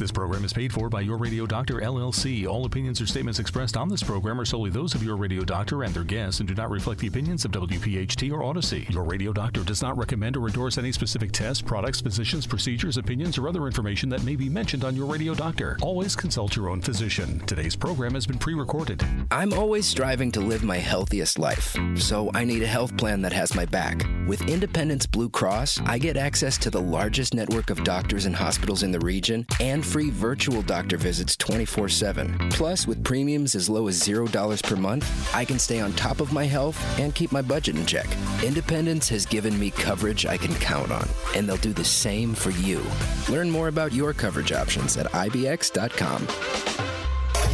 This program is paid for by Your Radio Doctor LLC. All opinions or statements expressed on this program are solely those of Your Radio Doctor and their guests and do not reflect the opinions of WPHT or Audacy. Your Radio Doctor does not recommend or endorse any specific tests, products, physicians, procedures, opinions, or other information that may be mentioned on Your Radio Doctor. Always consult your own physician. Today's program has been pre recorded. I'm always striving to live my healthiest life, so I need a health plan that has my back. With Independence Blue Cross, I get access to the largest network of doctors and hospitals in the region and free virtual doctor visits 24 7. Plus, with premiums as low as $0 per month, I can stay on top of my health and keep my budget in check. Independence has given me coverage I can count on, and they'll do the same for you. Learn more about your coverage options at IBX.com.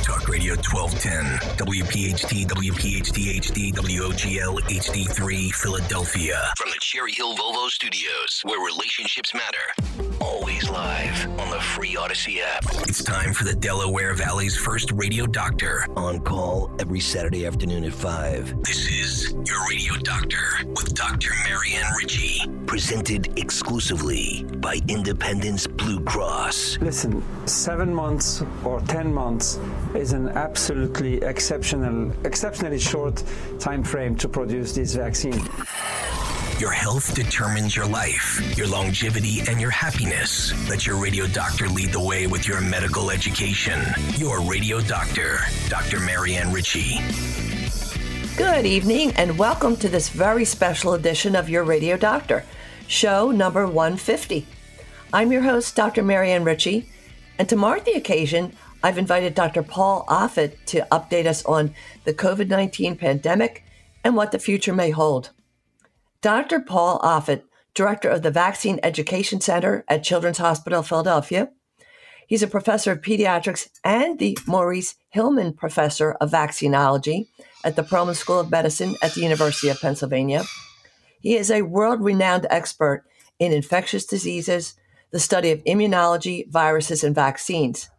Talk Radio 1210, WPHT, WPHT HD, WOGL HD3, Philadelphia. From the Cherry Hill Volvo Studios, where relationships matter. Always live on the free Audacy app. It's time for the Delaware Valley's first radio doctor. On call every Saturday afternoon at 5. This is Your Radio Doctor with Dr. Marianne Ritchie. Presented exclusively by Independence Blue Cross. Listen, seven months or 10 months is an absolutely exceptional, exceptionally short time frame to produce this vaccine. Your health determines your life, your longevity, and your happiness. Let your radio doctor lead the way with your medical education. Your radio doctor, Dr. Marianne Ritchie. Good evening, and welcome to this very special edition of Your Radio Doctor, show number 150. I'm your host, Dr. Marianne Ritchie, and to mark the occasion, I've invited Dr. Paul Offit to update us on the COVID 19 pandemic and what the future may hold. Dr. Paul Offit, director of the Vaccine Education Center at Children's Hospital Philadelphia, He's a professor of pediatrics and the Maurice Hilleman Professor of Vaccinology at the Perelman School of Medicine at the University of Pennsylvania. He is a world renowned expert in infectious diseases, the study of immunology, viruses, and vaccines.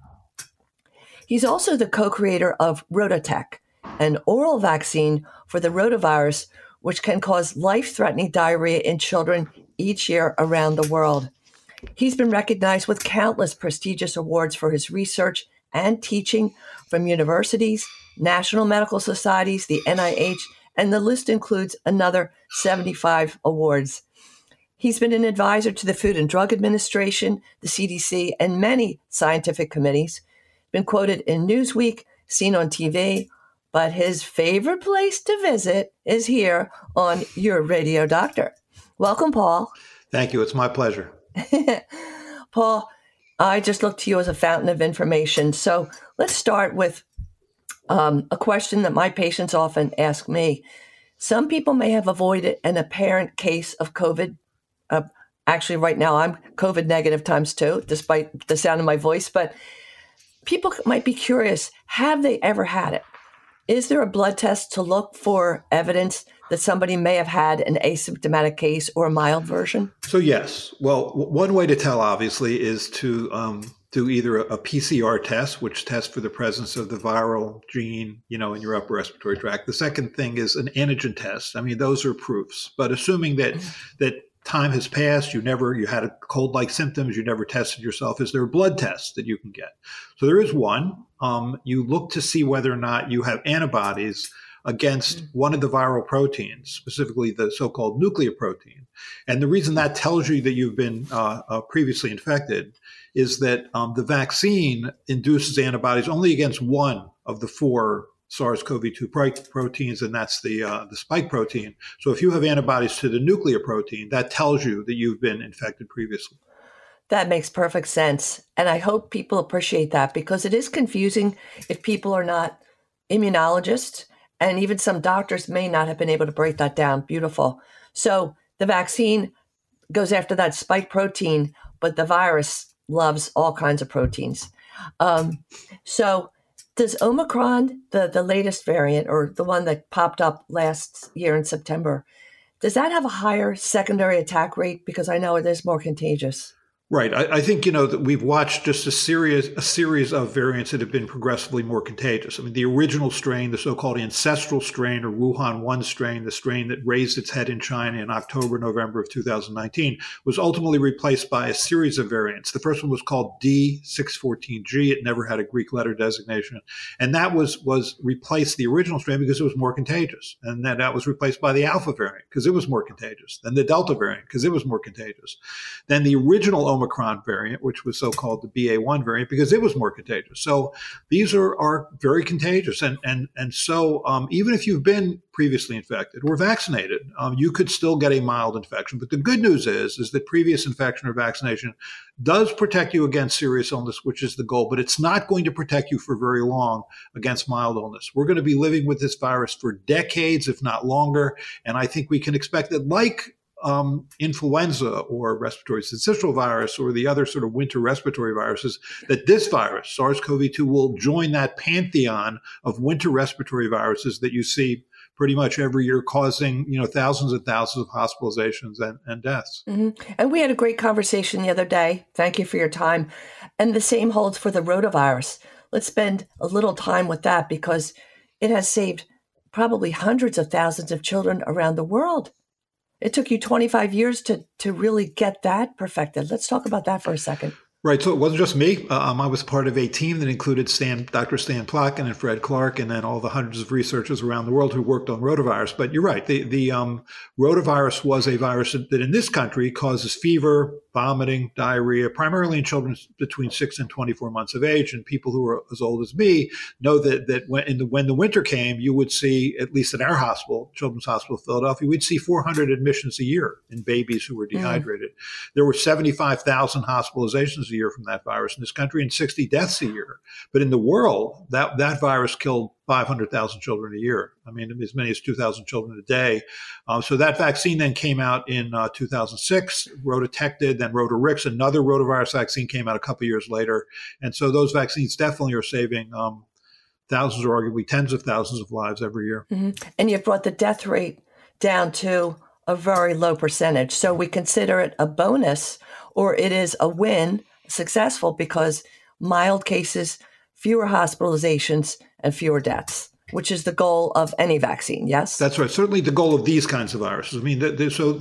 He's also the co creator of RotaTeq, an oral vaccine for the rotavirus, which can cause life threatening diarrhea in children each year around the world. He's been recognized with countless prestigious awards for his research and teaching from universities, national medical societies, the NIH, and the list includes another 75 awards. He's been an advisor to the Food and Drug Administration, the CDC, and many scientific committees. Been quoted in Newsweek, seen on TV, but his favorite place to visit is here on Your Radio Doctor. Welcome, Paul. Thank you. It's my pleasure. Paul, I just look to you as a fountain of information. So let's start with um, a question that my patients often ask me. Some people may have avoided an apparent case of COVID. Uh, actually, right now, I'm COVID negative times two, despite the sound of my voice. But people might be curious have they ever had it? Is there a blood test to look for evidence that somebody may have had an asymptomatic case or a mild version? So, yes. Well, w- one way to tell, obviously, is to um, do either a, PCR test, which tests for the presence of the viral gene, you know, in your upper respiratory tract. The second thing is an antigen test. I mean, those are proofs. But assuming that that time has passed, you never you had a cold-like symptoms, you never tested yourself. Is there a blood test that you can get? So there is one. Um, you look to see whether or not you have antibodies against mm-hmm. one of the viral proteins, specifically the so-called nucleoprotein. And the reason that tells you that you've been uh, uh, previously infected is that um, the vaccine induces antibodies only against one of the four SARS-CoV-2 proteins, and that's the uh, the spike protein. So if you have antibodies to the nuclear protein, that tells you that you've been infected previously. That makes perfect sense, and I hope people appreciate that because it is confusing if people are not immunologists, and even some doctors may not have been able to break that down. Beautiful. So the vaccine goes after that spike protein, but the virus loves all kinds of proteins. Um, so does Omicron, the, the latest variant or the one that popped up last year in September, does that have a higher secondary attack rate? Because I know it is more contagious. Right. I, I, think you know that we've watched just a series a series of variants that have been progressively more contagious. I mean, the original strain, the so-called ancestral strain or Wuhan one strain, the strain that raised its head in China in October, November of 2019, was ultimately replaced by a series of variants. The first one was called D614G. It never had a Greek letter designation, and that was was replaced the original strain because it was more contagious, and then that was replaced by the Alpha variant because it was more contagious. Then the Delta variant because it was more contagious. Then the original Omicron variant, which was so called the BA1 variant, because it was more contagious. So these are, are very contagious. And, and, and so um, even if you've been previously infected or vaccinated, um, you could still get a mild infection. But the good news is, is that previous infection or vaccination does protect you against serious illness, which is the goal, but it's not going to protect you for very long against mild illness. We're going to be living with this virus for decades, if not longer. And I think we can expect that, like um, influenza or respiratory syncytial virus or the other sort of winter respiratory viruses, that this virus, SARS CoV 2, will join that pantheon of winter respiratory viruses that you see pretty much every year causing you know thousands and thousands of hospitalizations and, and deaths. Mm-hmm. and we had a great conversation the other day. Thank you for your time. And the same holds for the rotavirus. Let's spend a little time with that because it has saved probably hundreds of thousands of children around the world it took you 25 years to to really get that perfected. Let's talk about that for a second. Right. So it wasn't just me. Uh, um, I was part of a team that included Stan, Dr. Stan Plotkin and Fred Clark, and then all the hundreds of researchers around the world who worked on rotavirus. But you're right. The, the um, rotavirus was a virus that in this country causes fever, vomiting, diarrhea, primarily in children between six and 24 months of age. And people who are as old as me know that, that when, in the, when the winter came, you would see, at least at our hospital, Children's Hospital Philadelphia, we'd see 400 admissions a year in babies who were mm. dehydrated. Mm. There were 75,000 hospitalizations a year from that virus in this country and 60 deaths a year. But in the world, that, that virus killed 500,000 children a year. I mean, as many as 2,000 children a day. Uh, so that vaccine then came out in uh, 2006, Rototected, then Rotarix, another rotavirus vaccine came out a couple years later. And so those vaccines definitely are saving um, thousands or arguably tens of thousands of lives every year. Mm-hmm. And you've brought the death rate down to a very low percentage. So we consider it a bonus or it is a win, successful because mild cases, fewer hospitalizations, and fewer deaths which is the goal of any vaccine, yes? That's right. Certainly the goal of these kinds of viruses. I mean, so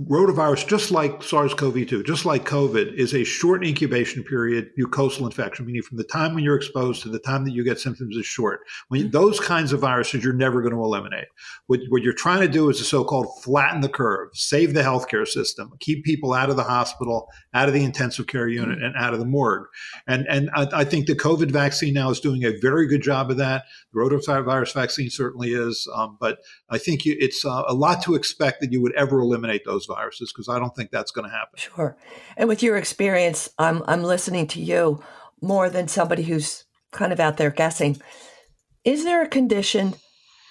rotavirus, just like SARS-CoV-2, just like COVID, is a short incubation period mucosal infection, meaning from the time when you're exposed to the time that you get symptoms is short. When you, those kinds of viruses, you're never going to eliminate. What, what you're trying to do is a so-called flatten the curve, save the healthcare system, keep people out of the hospital, out of the intensive care unit, mm-hmm. and out of the morgue. And and I, I think the COVID vaccine now is doing a very good job of that. The rotavirus virus vaccine certainly is, um, but I think you, it's uh, a lot to expect that you would ever eliminate those viruses because I don't think that's going to happen. Sure. And with your experience, I'm I'm listening to you more than somebody who's kind of out there guessing. Is there a condition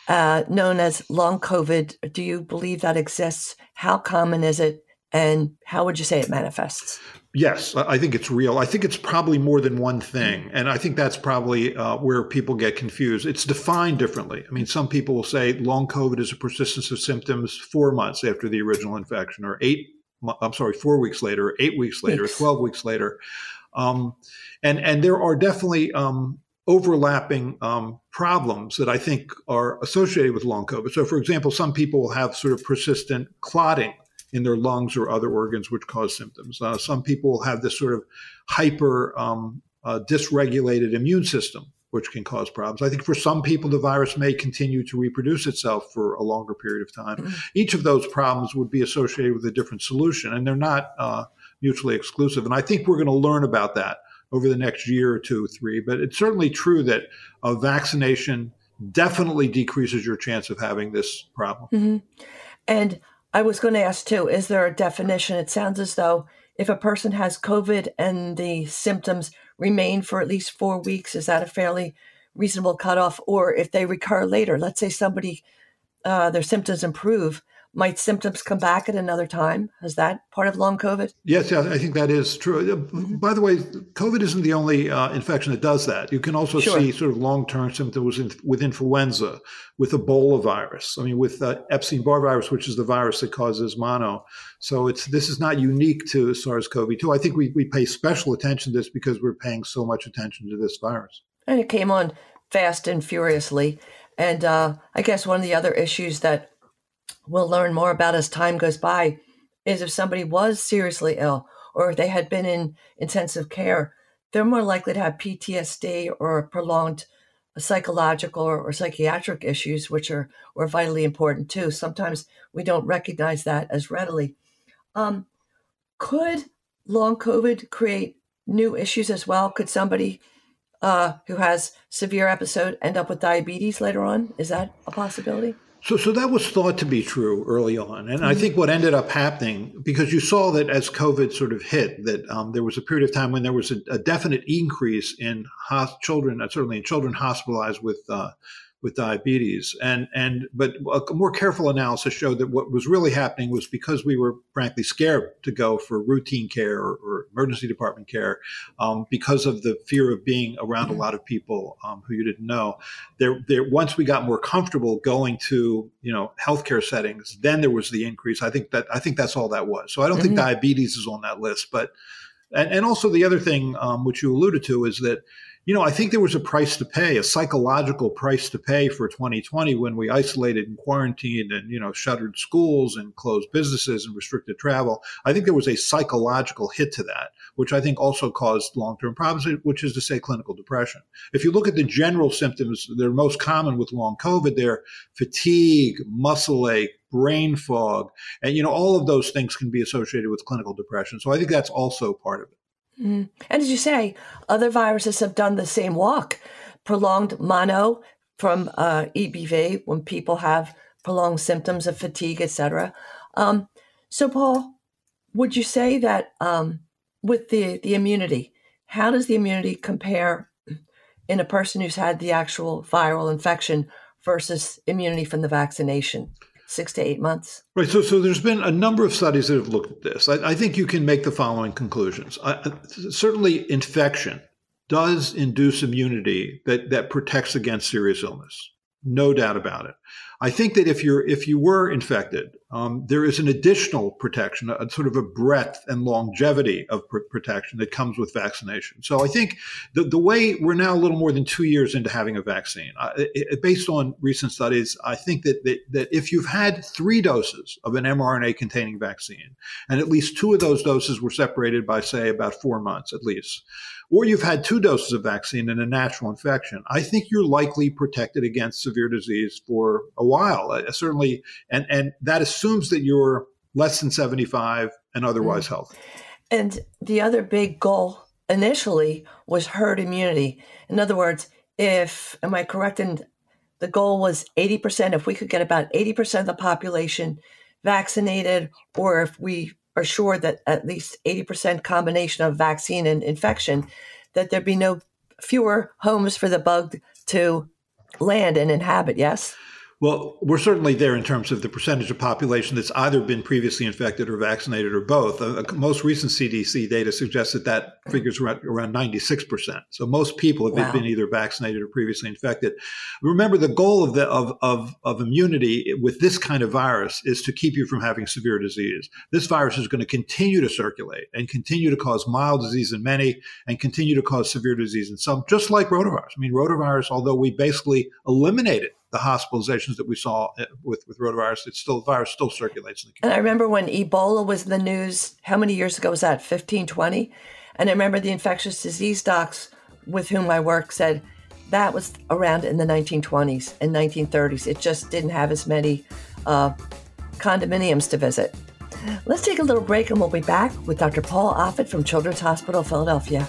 uh, known as long COVID? Do you believe that exists? How common is it? And how would you say it manifests? Yes, I think it's real. I think it's probably more than one thing. And I think that's probably uh, where people get confused. It's defined differently. I mean, some people will say long COVID is a persistence of symptoms four months after the original infection, or eight, I'm sorry, four weeks later, eight weeks later, 12 weeks later. Um, and, and there are definitely um, overlapping um, problems that I think are associated with long COVID. So, for example, some people will have sort of persistent clotting in their lungs or other organs, which cause symptoms. Uh, some people have this sort of hyper um, uh, dysregulated immune system, which can cause problems. I think for some people, the virus may continue to reproduce itself for a longer period of time. Mm-hmm. Each of those problems would be associated with a different solution, and they're not uh, mutually exclusive. And I think we're going to learn about that over the next year or two, or three. But it's certainly true that a vaccination definitely decreases your chance of having this problem. Mm-hmm. And I was going to ask too is there a definition? It sounds as though if a person has COVID and the symptoms remain for at least four weeks, is that a fairly reasonable cutoff? Or if they recur later, let's say somebody, uh, their symptoms improve, might symptoms come back at another time? Is that part of long COVID? Yes, yeah, I think that is true. Mm-hmm. By the way, COVID isn't the only uh, infection that does that. You can also sure. see sort of long term symptoms with influenza, with Ebola virus. I mean, with uh, Epstein Barr virus, which is the virus that causes mono. So it's this is not unique to SARS-CoV-2. I think we, we pay special attention to this because we're paying so much attention to this virus. And it came on fast and furiously. And uh, I guess one of the other issues that we'll learn more about as time goes by is if somebody was seriously ill or if they had been in intensive care, they're more likely to have PTSD or prolonged psychological or, or psychiatric issues, which are, are vitally important too. Sometimes we don't recognize that as readily. Um, could long COVID create new issues as well? Could somebody uh, who has severe episode end up with diabetes later on? Is that a possibility? So, so that was thought to be true early on, and mm-hmm. I think what ended up happening because you saw that as COVID sort of hit, that um, there was a period of time when there was a, a definite increase in ho- children, uh, certainly in children hospitalized with uh, with diabetes. And and but a more careful analysis showed that what was really happening was because we were frankly scared to go for routine care or, or emergency department care um, because of the fear of being around a mm-hmm. lot of people um, who you didn't know. There, there once we got more comfortable going to you know healthcare settings, then there was the increase. I think that I think that's all that was. So I don't mm-hmm. think diabetes is on that list, but and, and also the other thing um, which you alluded to is that you know, I think there was a price to pay, a psychological price to pay for 2020 when we isolated and quarantined and, you know, shuttered schools and closed businesses and restricted travel. I think there was a psychological hit to that, which I think also caused long term problems, which is to say clinical depression. If you look at the general symptoms that are most common with long COVID, they're fatigue, muscle ache, brain fog, and, you know, all of those things can be associated with clinical depression. So I think that's also part of it. Mm. And as you say, other viruses have done the same walk. Prolonged mono from uh, EBV when people have prolonged symptoms of fatigue, etc. Um, so, Paul, would you say that um, with the, the immunity, how does the immunity compare in a person who's had the actual viral infection versus immunity from the vaccination? Six to eight months. Right. So, so there's been a number of studies that have looked at this. I, I think you can make the following conclusions. I, certainly, infection does induce immunity that, that protects against serious illness. No doubt about it. I think that if you're if you were infected, um, there is an additional protection, a, a, sort of a breadth and longevity of pr- protection that comes with vaccination. So I think the the way we're now a little more than two years into having a vaccine, uh, it, based on recent studies, I think that, that that if you've had three doses of an mRNA containing vaccine, and at least two of those doses were separated by say about four months at least or you've had two doses of vaccine and a natural infection, I think you're likely protected against severe disease for a while. Uh, certainly, and and that assumes that you're less than 75 and otherwise mm-hmm. healthy. And the other big goal initially was herd immunity. In other words, if am I correct in the goal was 80%, if we could get about 80% of the population vaccinated, or if we are sure that at least 80% combination of vaccine and infection, that there be no fewer homes for the bug to land and inhabit, yes? Well, we're certainly there in terms of the percentage of population that's either been previously infected or vaccinated or both. Uh, most recent CDC data suggests that that figures around, around 96%. So most people have wow. been either vaccinated or previously infected. Remember, the goal of, the, of, of, of immunity with this kind of virus is to keep you from having severe disease. This virus is going to continue to circulate and continue to cause mild disease in many and continue to cause severe disease in some, just like rotavirus. I mean, rotavirus, although we basically eliminated the hospitalizations that we saw eh, with, with rotavirus. It's still, the virus still circulates in the community. And I remember when Ebola was in the news, how many years ago was that? 15, 20? And I remember the infectious disease docs with whom I work said that was around in the 1920s and 1930s. It just didn't have as many uh, condominiums to visit. Let's take a little break and we'll be back with Dr. Paul Offit from Children's Hospital Philadelphia.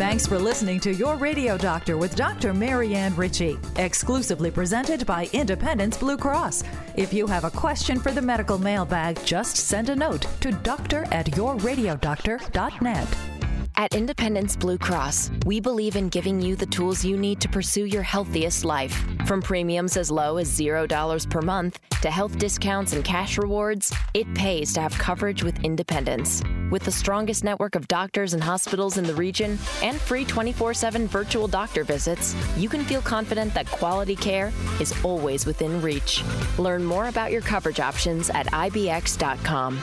Thanks for listening to Your Radio Doctor with Dr. Marianne Ritchie, exclusively presented by Independence Blue Cross. If you have a question for the medical mailbag, just send a note to doctor at yourradiodoctor.net. At Independence Blue Cross, we believe in giving you the tools you need to pursue your healthiest life. From premiums as low as $0 per month to health discounts and cash rewards, it pays to have coverage with Independence. With the strongest network of doctors and hospitals in the region and free 24 7 virtual doctor visits, you can feel confident that quality care is always within reach. Learn more about your coverage options at IBX.com.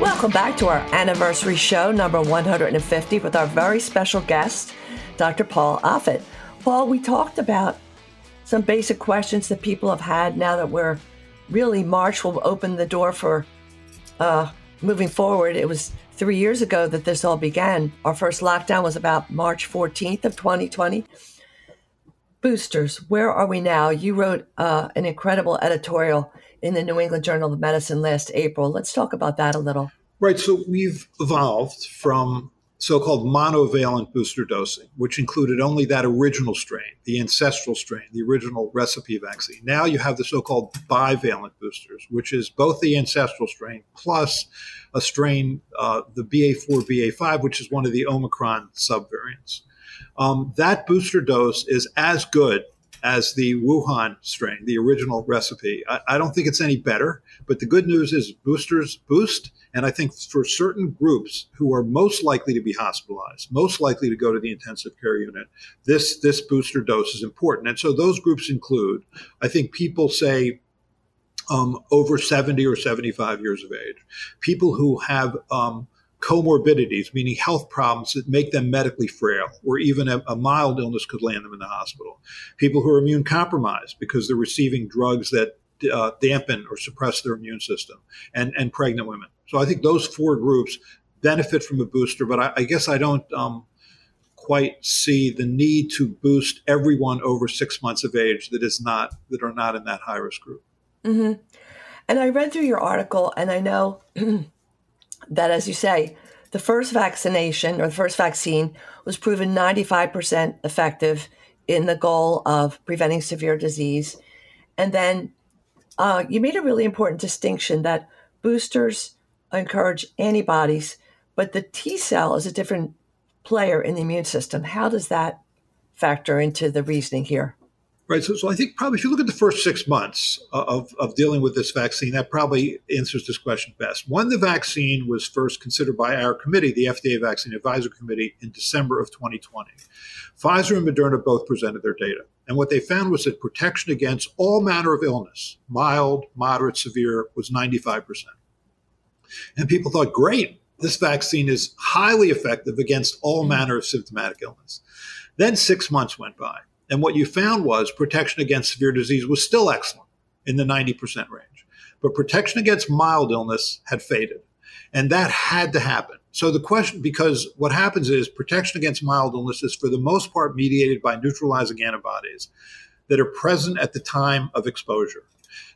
Welcome back to our anniversary show, number 150, with our very special guest, Dr. Paul Offit. Paul, we talked about some basic questions that people have had now that we're really March will open the door for uh, moving forward. It was three years ago that this all began. Our first lockdown was about March 14th of 2020. Boosters, where are we now? You wrote uh, an incredible editorial in the New England Journal of Medicine last April. Let's talk about that a little. Right. So we've evolved from so called monovalent booster dosing, which included only that original strain, the ancestral strain, the original recipe vaccine. Now you have the so called bivalent boosters, which is both the ancestral strain plus a strain, uh, the BA4, BA5, which is one of the Omicron subvariants. Um, that booster dose is as good as the Wuhan strain, the original recipe. I, I, don't think it's any better, but the good news is boosters boost. And I think for certain groups who are most likely to be hospitalized, most likely to go to the intensive care unit, this, this booster dose is important. And so those groups include, I think people say, um, over 70 or 75 years of age, people who have um, comorbidities, meaning health problems that make them medically frail, or even a, a, mild illness could land them in the hospital. People who are immune compromised because they're receiving drugs that uh, dampen or suppress their immune system, and, and pregnant women. So I think those four groups benefit from a booster, but I, I guess I don't um, quite see the need to boost everyone over six months of age that is not that are not in that high risk group. Mm-hmm. And I read through your article, and I know. that, as you say, the first vaccination or the first vaccine was proven 95% effective in the goal of preventing severe disease. And then uh, you made a really important distinction that boosters encourage antibodies, but the T cell is a different player in the immune system. How does that factor into the reasoning here? Right. So, so I think probably if you look at the first six months uh, of, of dealing with this vaccine, that probably answers this question best. When the vaccine was first considered by our committee, the FDA Vaccine Advisory Committee, in December of 2020, Pfizer and Moderna both presented their data. And what they found was that protection against all manner of illness, mild, moderate, severe, was 95%. And people thought, great, this vaccine is highly effective against all manner of symptomatic illness. Then six months went by and what you found was protection against severe disease was still excellent in the 90% range. But protection against mild illness had faded. And that had to happen. So the question, because what happens is protection against mild illness is for the most part mediated by neutralizing antibodies that are present at the time of exposure.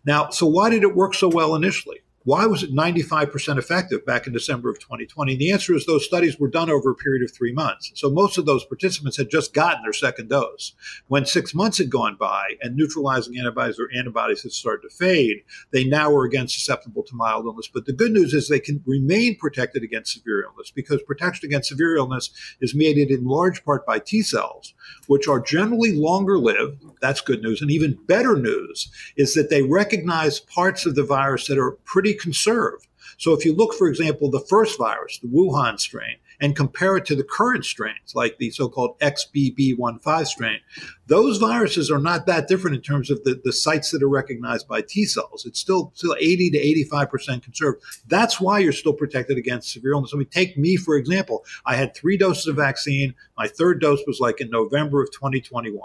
Now, so why did it work so well initially? Why was it 95% effective back in December of 2020? And the answer is those studies were done over a period of three months. So most of those participants had just gotten their second dose. When six months had gone by and neutralizing antibodies or antibodies had started to fade, they now were again susceptible to mild illness. But the good news is they can remain protected against severe illness because protection against severe illness is mediated in large part by T cells, which are generally longer lived. That's good news. And even better news is that they recognize parts of the virus that are pretty conserved. So if you look, for example, the first virus, the Wuhan strain, and compare it to the current strains, like the so-called XBB.1.5 strain, those viruses are not that different in terms of the, the sites that are recognized by T cells. It's still still 80 to 85% conserved. That's why you're still protected against severe illness. I mean, take me, for example. I had three doses of vaccine. My third dose was like in November of 2021.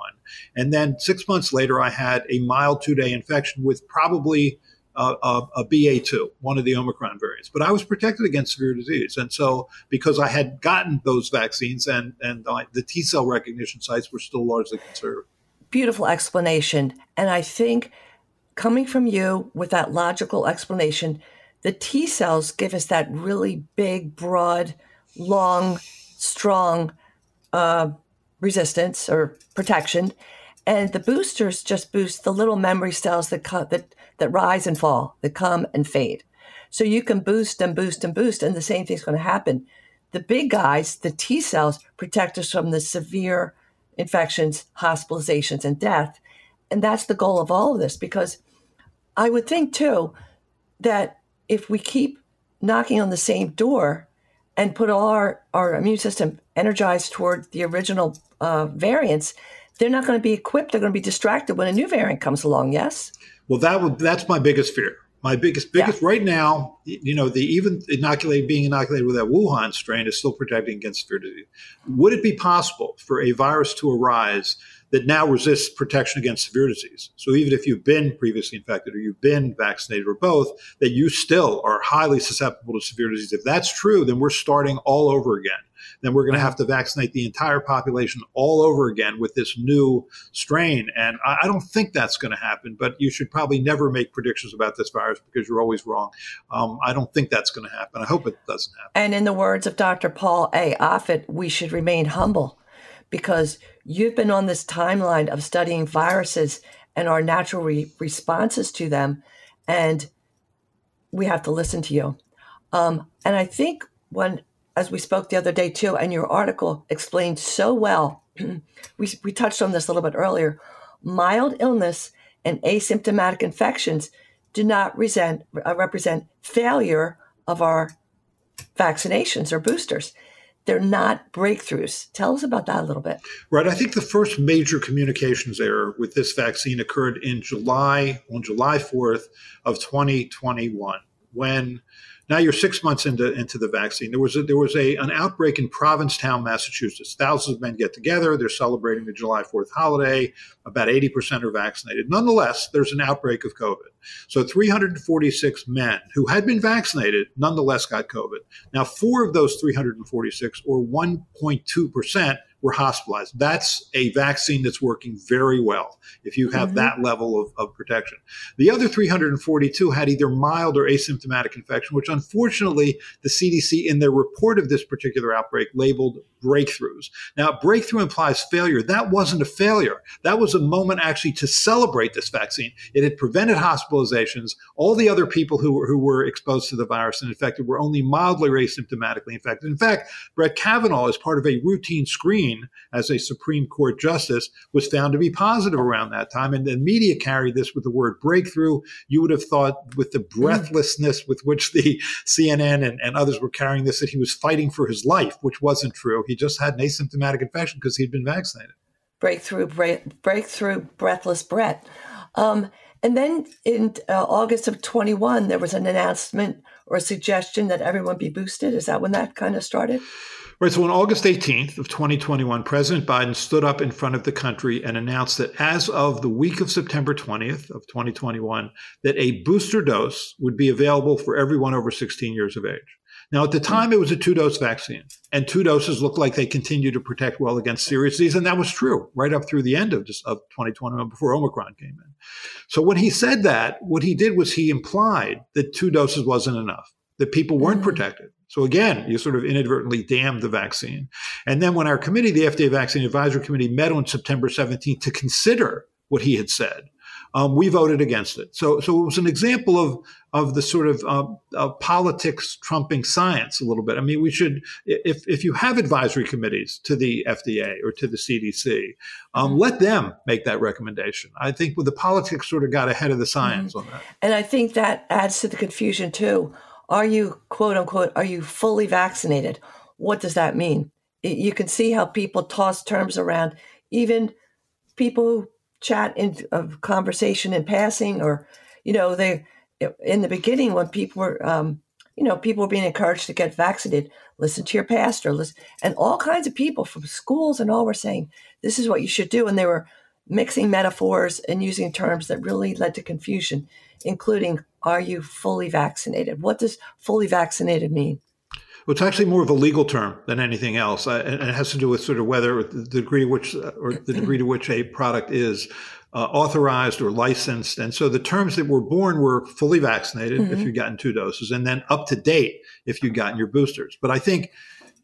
And then six months later, I had a mild two-day infection with probably a, a BA2, one of the Omicron variants. But I was protected against severe disease. And so, because I had gotten those vaccines and, and the T cell recognition sites were still largely conserved. Beautiful explanation. And I think coming from you with that logical explanation, the T cells give us that really big, broad, long, strong uh, resistance or protection. And the boosters just boost the little memory cells that, co- that that rise and fall, that come and fade. So you can boost and boost and boost, and the same thing's going to happen. The big guys, the T cells, protect us from the severe infections, hospitalizations, and death. And that's the goal of all of this because I would think too that if we keep knocking on the same door and put all our, our immune system energized toward the original uh, variants, they're not going to be equipped. They're going to be distracted when a new variant comes along. Yes. Well, that would that's my biggest fear. My biggest biggest yeah. right now, you know, the even inoculated being inoculated with that Wuhan strain is still protecting against severe disease. Would it be possible for a virus to arise that now resists protection against severe disease? So even if you've been previously infected or you've been vaccinated or both, that you still are highly susceptible to severe disease. If that's true, then we're starting all over again then we're going to have to vaccinate the entire population all over again with this new strain. And I, I don't think that's going to happen, but you should probably never make predictions about this virus because you're always wrong. Um, I don't think that's going to happen. I hope it doesn't happen. And in the words of Dr. Paul A. Offit, we should remain humble because you've been on this timeline of studying viruses and our natural re- responses to them. And we have to listen to you. Um, and I think when as we spoke the other day too, and your article explained so well. we, we touched on this a little bit earlier. Mild illness and asymptomatic infections do not resent, uh, represent failure of our vaccinations or boosters. They're not breakthroughs. Tell us about that a little bit. Right. I think the first major communications error with this vaccine occurred in July, on July 4th of 2021, when now you're six months into into the vaccine. There was a, there was a an outbreak in Provincetown, Massachusetts. Thousands of men get together. They're celebrating the July Fourth holiday. About eighty percent are vaccinated. Nonetheless, there's an outbreak of COVID. So 346 men who had been vaccinated nonetheless got COVID. Now, four of those 346, or 1.2 percent, were hospitalized. That's a vaccine that's working very well if you have mm-hmm. that level of, of, protection. The other 342 had either mild or asymptomatic infection, which unfortunately the CDC in their report of this particular outbreak labeled breakthroughs. Now, breakthrough implies failure. That wasn't a failure. That was a moment actually to celebrate this vaccine. It had prevented hospitalizations. All the other people who were, who were exposed to the virus and infected were only mildly asymptomatically infected. In fact, Brett Kavanaugh, as part of a routine screen as a Supreme Court justice, was found to be positive around that time. And the media carried this with the word breakthrough. You would have thought, with the breathlessness with which the CNN and, and others were carrying this, that he was fighting for his life, which wasn't true. He just had an asymptomatic infection because he'd been vaccinated. Breakthrough, break, breakthrough, breathless Brett. Um, and then in uh, August of 21, there was an announcement or a suggestion that everyone be boosted. Is that when that kind of started? Right. So on August 18th of 2021, President Biden stood up in front of the country and announced that as of the week of September 20th of 2021, that a booster dose would be available for everyone over 16 years of age. Now, at the time, it was a two dose vaccine, and two doses looked like they continued to protect well against serious disease. And that was true right up through the end of, just, of 2021 before Omicron came in. So when he said that, what he did was he implied that two doses wasn't enough, that people weren't mm-hmm. protected. So again, you sort of inadvertently damned the vaccine. And then when our committee, the FDA Vaccine Advisory Committee, met on September 17th to consider what he had said, um, we voted against it. So, so it was an example of of the sort of uh, uh, politics trumping science a little bit. I mean, we should, if if you have advisory committees to the FDA or to the CDC, um, mm-hmm. let them make that recommendation. I think with the politics sort of got ahead of the science mm-hmm. on that. And I think that adds to the confusion too. are you, quote unquote, are you fully vaccinated? What does that mean? You can see how people toss terms around, even people who chat in a conversation in passing, or, you know, they, in the beginning when people were, um, you know, people were being encouraged to get vaccinated, listen to your pastor, listen, and all kinds of people from schools and all were saying, this is what you should do. And they were mixing metaphors and using terms that really led to confusion, including, are you fully vaccinated? What does fully vaccinated mean? Well, it's actually more of a legal term than anything else, uh, and it has to do with sort of whether the degree which uh, or the degree to which a product is uh, authorized or licensed. And so the terms that were born were fully vaccinated mm-hmm. if you've gotten two doses, and then up to date if you've gotten your boosters. But I think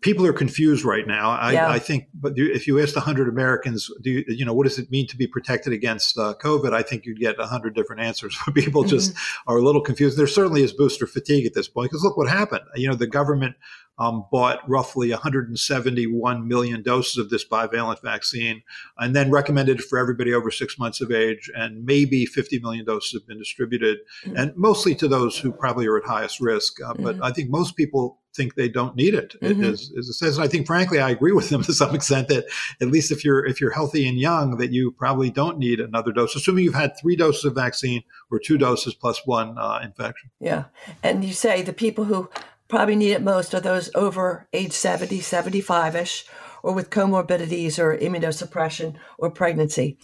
people are confused right now. I, yeah. I think, but if you asked 100 Americans, do you, you, know, what does it mean to be protected against uh, COVID? I think you'd get 100 different answers. people mm-hmm. just are a little confused. There certainly is booster fatigue at this point because look what happened. You know, the government um, bought roughly 171 million doses of this bivalent vaccine and then recommended it for everybody over six months of age. And maybe 50 million doses have been distributed, mm-hmm. and mostly to those who probably are at highest risk. Uh, mm-hmm. But I think most people think they don't need it, mm-hmm. as, as, it says. And I think, frankly, I agree with them to some extent that at least if you're if you're healthy and young, that you probably don't need another dose, assuming you've had three doses of vaccine or two doses plus one uh, infection. Yeah, and you say the people who probably need it most are those over age 70, 75 ish, or with comorbidities or immunosuppression or pregnancy.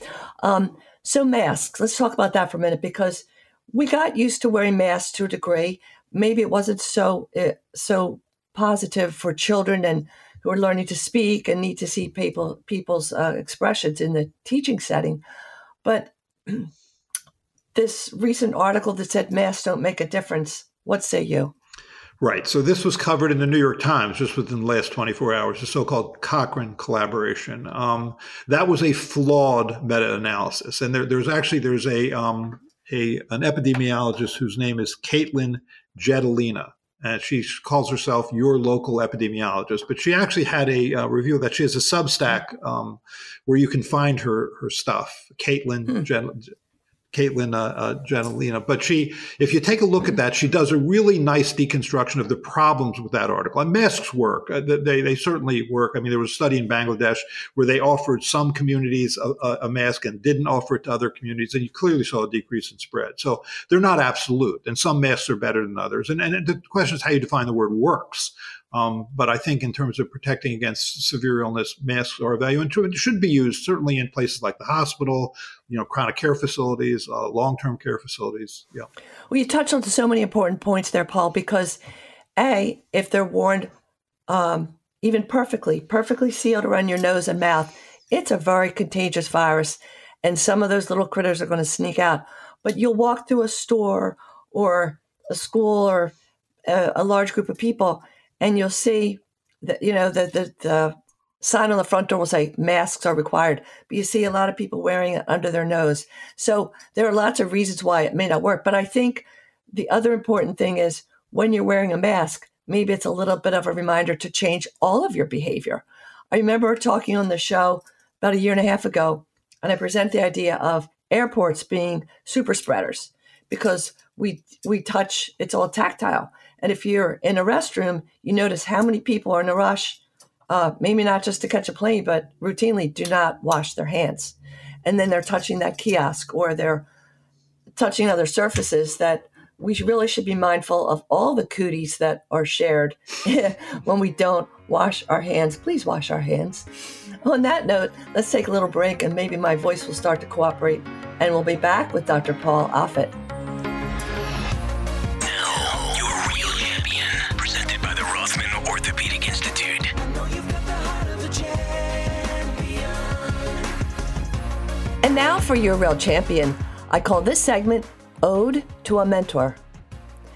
Um, so, masks, let's talk about that for a minute because we got used to wearing masks to a degree. Maybe it wasn't so uh, so positive for children and who are learning to speak and need to see people people's uh, expressions in the teaching setting. But this recent article that said masks don't make a difference. What say you? Right. So this was covered in the New York Times just within the last 24 hours, the so-called Cochrane collaboration. Um, that was a flawed meta-analysis, and there, there's actually there's a um, a an epidemiologist whose name is Katelyn Jetelina. And she calls herself your local epidemiologist, but she actually had a uh, review that she has a Substack um, where you can find her her stuff. Katelyn hmm. Katelyn uh, uh, But she, if you take a look at that, she does a really nice deconstruction of the problems with that article. And masks work; uh, they they certainly work. I mean, there was a study in Bangladesh where they offered some communities a, a mask and didn't offer it to other communities, and you clearly saw a decrease in spread. So they're not absolute, and some masks are better than others. And and the question is how you define the word works. Um, but I think in terms of protecting against severe illness, masks are a value and should be used certainly in places like the hospital, you know, chronic care facilities, uh, long-term care facilities. Yeah. Well, you touched on so many important points there, Paul, because a if they're worn um, even perfectly, perfectly sealed around your nose and mouth, it's a very contagious virus, and some of those little critters are going to sneak out. But you'll walk through a store or a school or a, a large group of people and you'll see that you know the, the the sign on the front door will say masks are required, but you see a lot of people wearing it under their nose. So there are lots of reasons why it may not work. But I think the other important thing is when you're wearing a mask, maybe it's a little bit of a reminder to change all of your behavior. I remember talking on the show about a year and a half ago, and I present the idea of airports being super spreaders because we we touch it's all tactile and if you're in a restroom, you notice how many people are in a rush, uh, maybe not just to catch a plane, but routinely do not wash their hands. And then they're touching that kiosk or they're touching other surfaces that we really should be mindful of all the cooties that are shared when we don't wash our hands. Please wash our hands. On that note, let's take a little break and maybe my voice will start to cooperate. And we'll be back with Dr. Paul Offit. And now for your real champion. I call this segment Ode to a Mentor.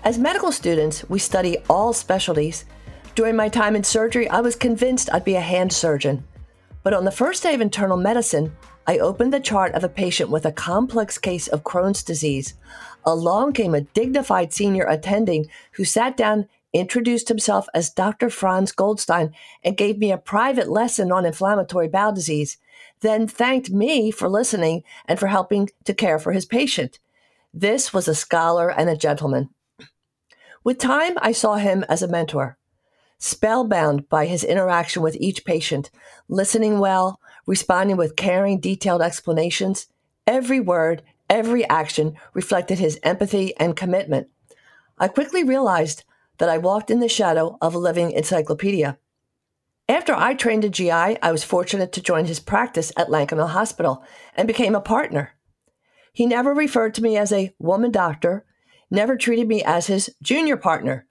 As medical students, we study all specialties. During my time in surgery, I was convinced I'd be a hand surgeon. But on the first day of internal medicine, I opened the chart of a patient with a complex case of Crohn's disease. Along came a dignified senior attending who sat down, introduced himself as Dr. Franz Goldstein, and gave me a private lesson on inflammatory bowel disease then thanked me for listening and for helping to care for his patient. This was a scholar and a gentleman. With time, I saw him as a mentor, spellbound by his interaction with each patient, listening well, responding with caring, detailed explanations. Every word, every action reflected his empathy and commitment. I quickly realized that I walked in the shadow of a living encyclopedia. After I trained in GI, I was fortunate to join his practice at Lankenau Hospital and became a partner. He never referred to me as a woman doctor, never treated me as his junior partner.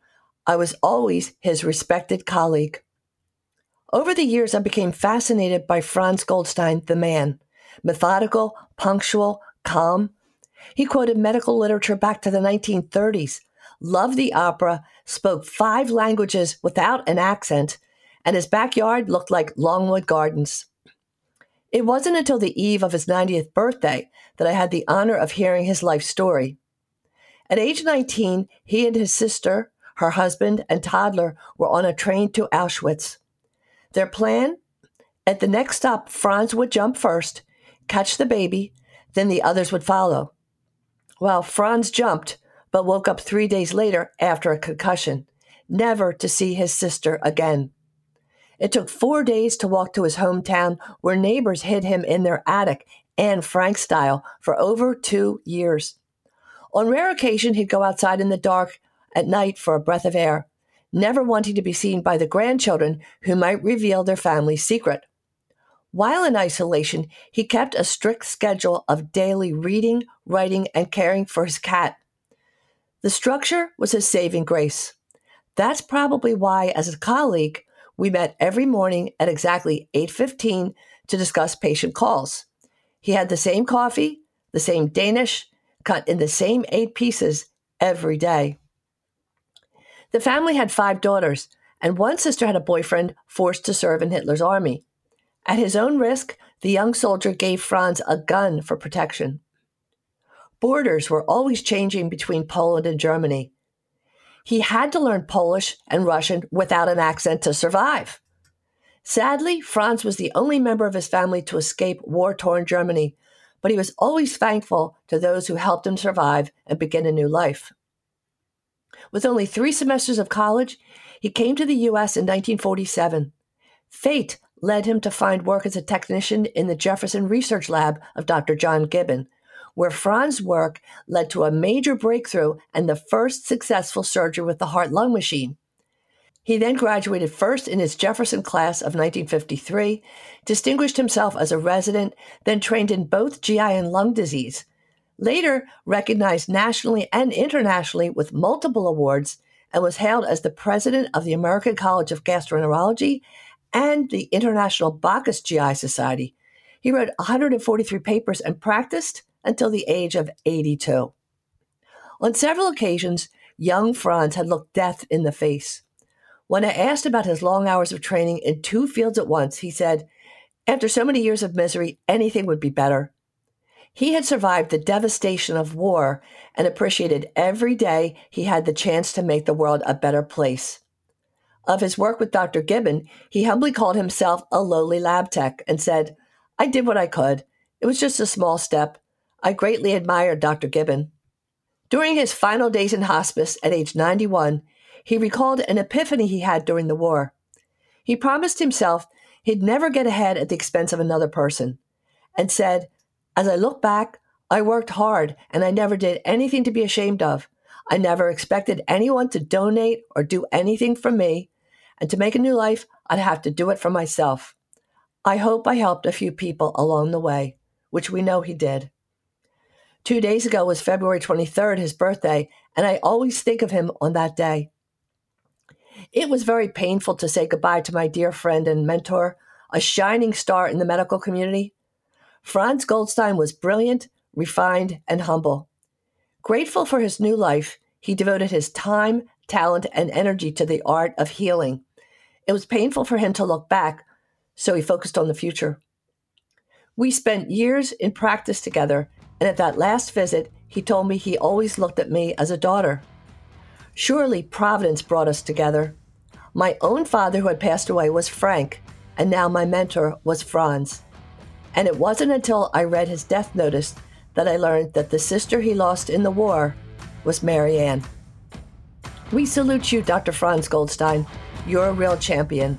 I was always his respected colleague. Over the years, I became fascinated by Franz Goldstein, the man. Methodical, punctual, calm. He quoted medical literature back to the 1930s, loved the opera, spoke five languages without an accent, and his backyard looked like Longwood Gardens. It wasn't until the eve of his 90th birthday that I had the honor of hearing his life story. At age 19, he and his sister, her husband, and toddler were on a train to Auschwitz. Their plan? At the next stop, Franz would jump first, catch the baby, then the others would follow. Well, Franz jumped, but woke up three days later after a concussion, never to see his sister again. It took four days to walk to his hometown, where neighbors hid him in their attic, Anne Frank style, for over two years. On rare occasion, he'd go outside in the dark at night for a breath of air, never wanting to be seen by the grandchildren who might reveal their family's secret. While in isolation, he kept a strict schedule of daily reading, writing, and caring for his cat. The structure was his saving grace. That's probably why, as a colleague, we met every morning at exactly 8:15 to discuss patient calls. He had the same coffee, the same Danish, cut in the same 8 pieces every day. The family had 5 daughters, and one sister had a boyfriend forced to serve in Hitler's army. At his own risk, the young soldier gave Franz a gun for protection. Borders were always changing between Poland and Germany. He had to learn Polish and Russian without an accent to survive. Sadly, Franz was the only member of his family to escape war torn Germany, but he was always thankful to those who helped him survive and begin a new life. With only three semesters of college, he came to the U.S. in 1947. Fate led him to find work as a technician in the Jefferson Research Lab of Dr. John Gibbon, where Franz's work led to a major breakthrough and the first successful surgery with the heart lung machine. He then graduated first in his Jefferson class of 1953, distinguished himself as a resident, then trained in both GI and lung disease. Later, recognized nationally and internationally with multiple awards, and was hailed as the president of the American College of Gastroenterology and the International Bockus GI Society. He wrote 143 papers and practiced until the age of 82. On several occasions, young Franz had looked death in the face. When I asked about his long hours of training in two fields at once, he said, After so many years of misery, anything would be better. He had survived the devastation of war and appreciated every day he had the chance to make the world a better place. Of his work with Dr. Gibbon, he humbly called himself a lowly lab tech and said, I did what I could. It was just a small step. I greatly admired Dr. Gibbon. During his final days in hospice at age 91, he recalled an epiphany he had during the war. He promised himself he'd never get ahead at the expense of another person, and said, As I look back, I worked hard and I never did anything to be ashamed of. I never expected anyone to donate or do anything for me, and to make a new life, I'd have to do it for myself. I hope I helped a few people along the way, which we know he did. Two days ago was February 23rd, his birthday, and I always think of him on that day. It was very painful to say goodbye to my dear friend and mentor, a shining star in the medical community. Franz Goldstein was brilliant, refined, and humble. Grateful for his new life, he devoted his time, talent, and energy to the art of healing. It was painful for him to look back, so he focused on the future. We spent years in practice together and at that last visit, he told me he always looked at me as a daughter. Surely Providence brought us together. My own father, who had passed away, was Frank, and now my mentor was Franz. And it wasn't until I read his death notice that I learned that the sister he lost in the war was Marianne. We salute you, Dr. Franz Goldstein. You're a real champion.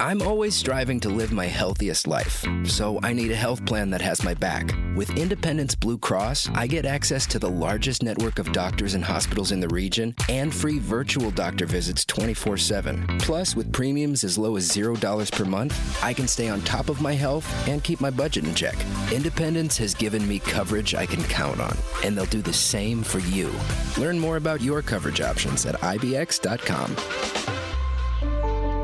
I'm always striving to live my healthiest life, so I need a health plan that has my back. With Independence Blue Cross, I get access to the largest network of doctors and hospitals in the region and free virtual doctor visits 24 7. Plus, with premiums as low as $0 per month, I can stay on top of my health and keep my budget in check. Independence has given me coverage I can count on, and they'll do the same for you. Learn more about your coverage options at IBX.com.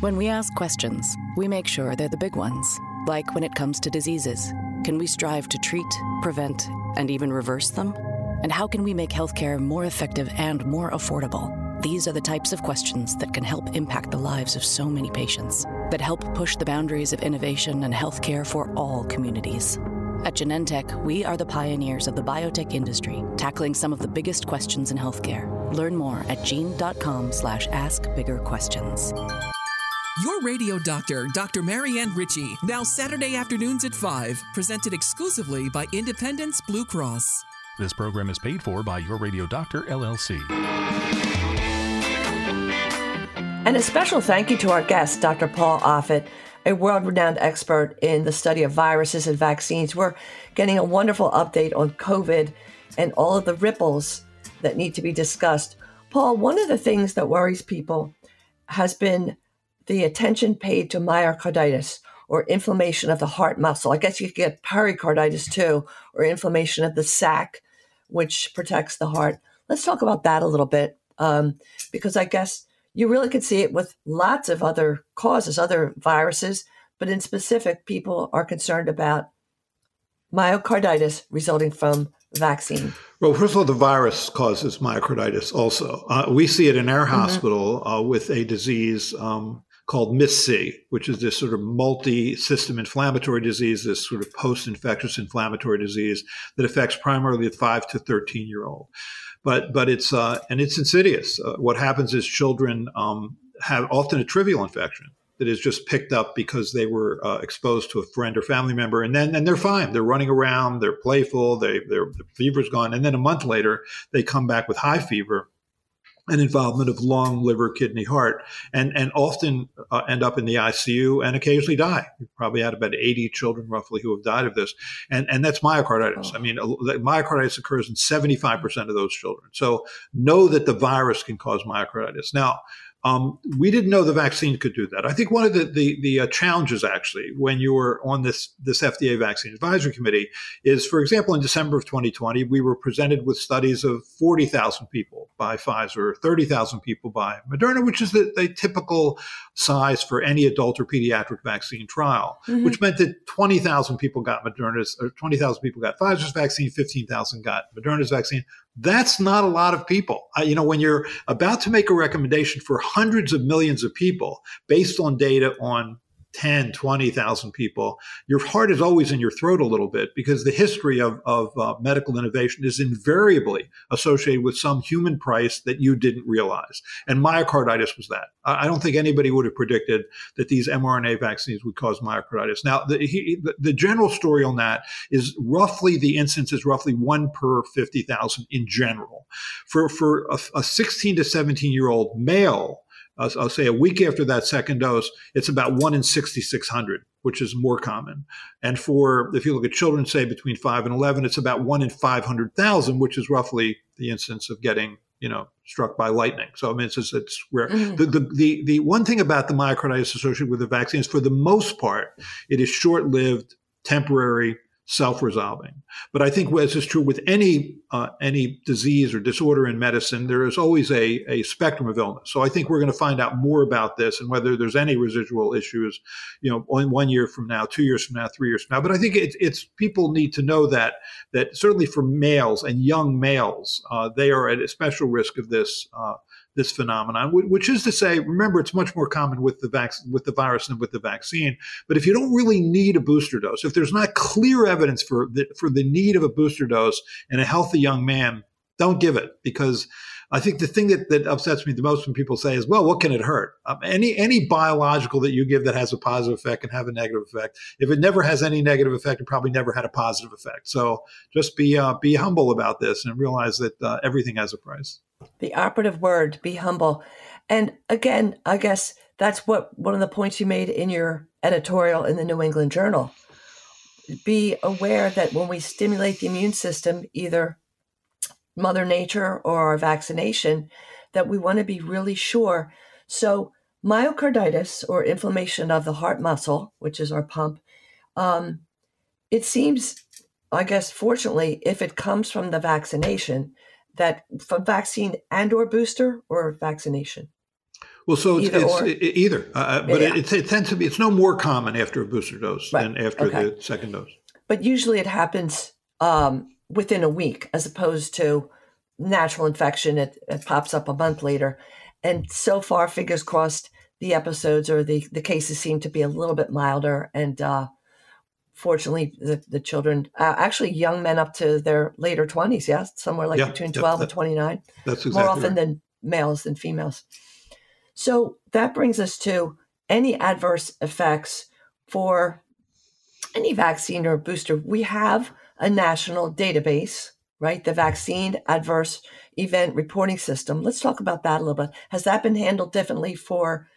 When we ask questions, we make sure they're the big ones, like when it comes to diseases. Can we strive to treat, prevent, and even reverse them? And how can we make healthcare more effective and more affordable? These are the types of questions that can help impact the lives of so many patients, that help push the boundaries of innovation and healthcare for all communities. At Genentech, we are the pioneers of the biotech industry, tackling some of the biggest questions in healthcare. Learn more at gene.com slash ask bigger questions. Your radio doctor, Dr. Marianne Ritchie, now Saturday afternoons at 5, presented exclusively by Independence Blue Cross. This program is paid for by Your Radio Doctor, LLC. And a special thank you to our guest, Dr. Paul Offit, a world renowned expert in the study of viruses and vaccines. We're getting a wonderful update on COVID and all of the ripples that need to be discussed. Paul, one of the things that worries people has been the attention paid to myocarditis or inflammation of the heart muscle. I guess you could get pericarditis too, or inflammation of the sac, which protects the heart. Let's talk about that a little bit, um, because I guess you really could see it with lots of other causes, other viruses, but in specific, people are concerned about myocarditis resulting from vaccine. Well, first of all, the virus causes myocarditis also. Uh, we see it in our mm-hmm. hospital uh, with a disease um, called MIS-C, which is this sort of multi-system inflammatory disease, this sort of post-infectious inflammatory disease that affects primarily the five to thirteen year old. But but it's uh, and it's insidious. Uh, what happens is children um, have often a trivial infection that is just picked up because they were uh, exposed to a friend or family member, and then and they're fine. They're running around, they're playful, they their fever's gone, and then a month later they come back with high fever and involvement of lung, liver, kidney, heart, and and often uh, end up in the ICU and occasionally die. We've probably had about 80 children roughly who have died of this, and and that's myocarditis. Oh. I mean, myocarditis occurs in 75% of those children. So know that the virus can cause myocarditis. Now, um, we didn't know the vaccine could do that. I think one of the the, the uh, challenges actually when you were on this this FDA vaccine advisory committee is, for example, in December of 2020, we were presented with studies of 40,000 people by Pfizer, 30,000 people by Moderna, which is the, the, typical size for any adult or pediatric vaccine trial, mm-hmm. which meant that 20,000 people got Moderna's, or 20,000 people got Pfizer's vaccine, 15,000 got Moderna's vaccine. That's not a lot of people. I, you know, when you're about to make a recommendation for hundreds of millions of people based on data on 10, 20,000 people, your heart is always in your throat a little bit because the history of, of uh, medical innovation is invariably associated with some human price that you didn't realize. And myocarditis was that. I, I don't think anybody would have predicted that these mRNA vaccines would cause myocarditis. Now, the, he, the, the general story on that is roughly the incidence is roughly one per 50,000 in general. For, for a, a 16 to 17 year old male, I'll, I'll, say a week after that second dose, it's about one in 6,600, which is more common. And for, if you look at children, say between five and 11, it's about one in 500,000, which is roughly the instance of getting, you know, struck by lightning. So, I mean, it's, just, it's rare. mm-hmm. the, the, the, the one thing about the myocarditis associated with the vaccine is for the most part, it is short lived, temporary, self-resolving. But I think, as is true with any uh, any disease or disorder in medicine, there is always a, a spectrum of illness. So I think we're going to find out more about this and whether there's any residual issues, you know, one, one year from now, two years from now, three years from now. But I think it, it's people need to know that that certainly for males and young males, uh, they are at a special risk of this. Uh, this phenomenon, which is to say, remember, it's much more common with the vac- with the virus than with the vaccine. But if you don't really need a booster dose, if there's not clear evidence for the, for the need of a booster dose in a healthy young man, don't give it because I think the thing that, that upsets me the most when people say is, well, what can it hurt? Um, any any biological that you give that has a positive effect can have a negative effect. If it never has any negative effect, it probably never had a positive effect. So just be uh, be humble about this and realize that uh, everything has a price. The operative word, be humble. And again, I guess that's what one of the points you made in your editorial in the New England Journal. Be aware that when we stimulate the immune system, either Mother Nature or our vaccination, that we want to be really sure. So, myocarditis or inflammation of the heart muscle, which is our pump, um, it seems, I guess, fortunately, if it comes from the vaccination, that from vaccine and or booster or vaccination? Well, so it's either, it's, either. Uh, uh, but yeah. it, it, tends to be it's no more common after a booster dose right. than after okay. the second dose. But usually it happens um, within a week, as opposed to natural infection. It, it pops up a month later, and so far, fingers crossed, the episodes or the the cases seem to be a little bit milder and. Uh, fortunately, the, the children, uh, actually young men up to their later 20s, yeah, somewhere like yeah, between 12 that, and 29. That's exactly More often right. than males than females. So that brings us to any adverse effects for any vaccine or booster. We have a national database, right? The vaccine adverse event reporting system. Let's talk about that a little bit. Has that been handled differently for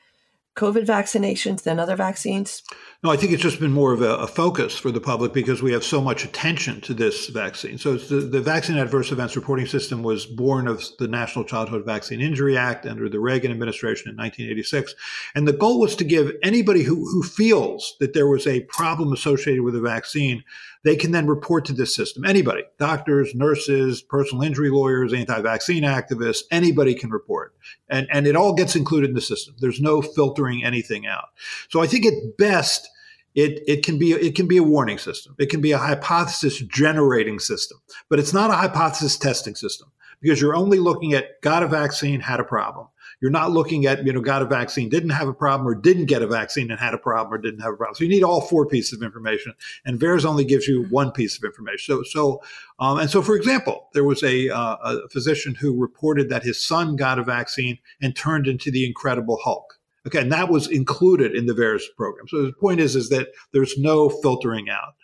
COVID vaccinations than other vaccines? No, I think it's just been more of a, a, focus for the public because we have so much attention to this vaccine. So the, the Vaccine Adverse Events Reporting System was born of the National Childhood Vaccine Injury Act under the Reagan administration in 1986. And the goal was to give anybody who, who feels that there was a problem associated with a vaccine they can then report to this system. Anybody, doctors, nurses, personal injury lawyers, anti-vaccine activists, anybody can report. And, and it all gets included in the system. There's no filtering anything out. So I think at best, it, it can be it can be a warning system. It can be a hypothesis generating system, but it's not a hypothesis testing system because you're only looking at got a vaccine, had a problem. You're not looking at, you know, got a vaccine, didn't have a problem, or didn't get a vaccine and had a problem or didn't have a problem. So you need all four pieces of information. And VAERS only gives you one piece of information. So, so, um, and so, for example, there was a, uh, a physician who reported that his son got a vaccine and turned into the Incredible Hulk. Okay, and that was included in the VAERS program. So the point is, is that there's no filtering out.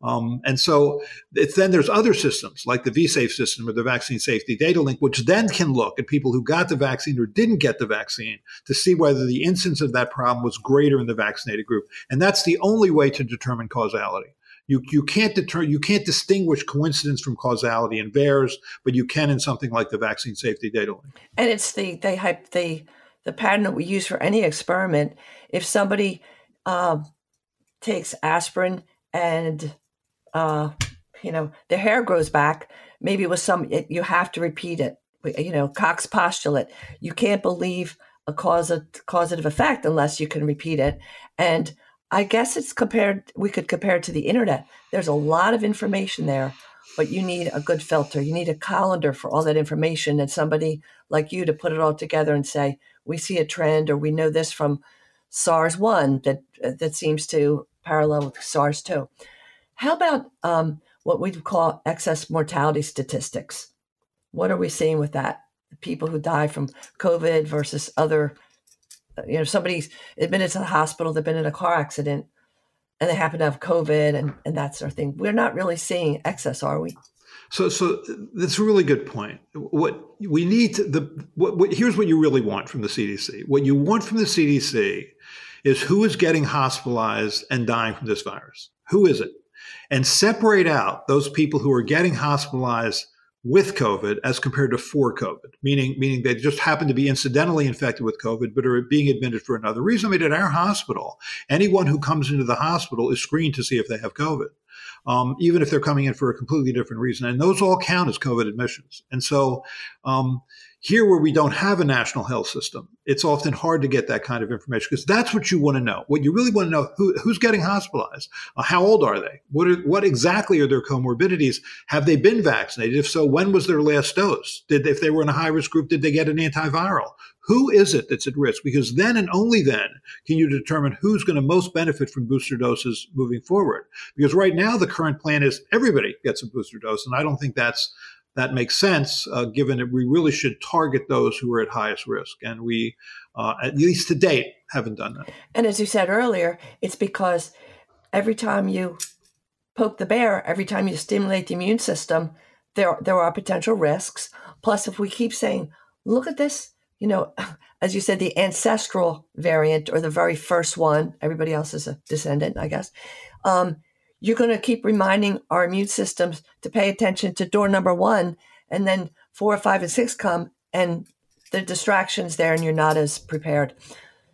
Um, and so then there's other systems like the vSafe system or the Vaccine Safety Data Link, which then can look at people who got the vaccine or didn't get the vaccine to see whether the incidence of that problem was greater in the vaccinated group. And that's the only way to determine causality. You, you can't deter, you can't distinguish coincidence from causality in VAERS, but you can in something like the Vaccine Safety Data Link. And it's the they hype the the pattern that we use for any experiment. If somebody uh, takes aspirin and uh, you know, the hair grows back. Maybe with some, it, you have to repeat it. You know, Koch's postulate. You can't believe a causative, causative effect unless you can repeat it. And I guess it's compared, we could compare it to the internet. There's a lot of information there, but you need a good filter. You need a colander for all that information and somebody like you to put it all together and say, we see a trend or we know this from SARS 1 that, that seems to parallel with SARS 2. How about um, what we call excess mortality statistics? What are we seeing with that? People who die from COVID versus other, uh, you know, somebody's admitted to the hospital, they've been in a car accident, and they happen to have COVID and, and that sort of thing. We're not really seeing excess, are we? So, so that's a really good point. What we need to, the what, what, here's what you really want from the CDC. What you want from the CDC is who is getting hospitalized and dying from this virus. Who is it? and separate out those people who are getting hospitalized with COVID as compared to for COVID, meaning meaning they just happen to be incidentally infected with COVID, but are being admitted for another reason. I mean, at our hospital, anyone who comes into the hospital is screened to see if they have COVID. um, even if they're coming in for a completely different reason. And those all count as COVID admissions. And so, um, here, where we don't have a national health system, it's often hard to get that kind of information because that's what you want to know. What you really want to know who, who's getting hospitalized, uh, how old are they, what are, what exactly are their comorbidities? Have they been vaccinated? If so, when was their last dose? Did if they were in a high risk group, did they get an antiviral? Who is it that's at risk? Because then and only then can you determine who's going to most benefit from booster doses moving forward. Because right now the current plan is everybody gets a booster dose, and I don't think that's that makes sense, uh, given that we really should target those who are at highest risk. And we, uh, at least to date, haven't done that. And as you said earlier, it's because every time you poke the bear, every time you stimulate the immune system, there, there are potential risks. Plus, if we keep saying, look at this, you know, as you said, the ancestral variant or the very first one, everybody else is a descendant, I guess. Um, you're going to keep reminding our immune systems to pay attention to door number one, and then four, five, and six come, and the distractions there, and you're not as prepared.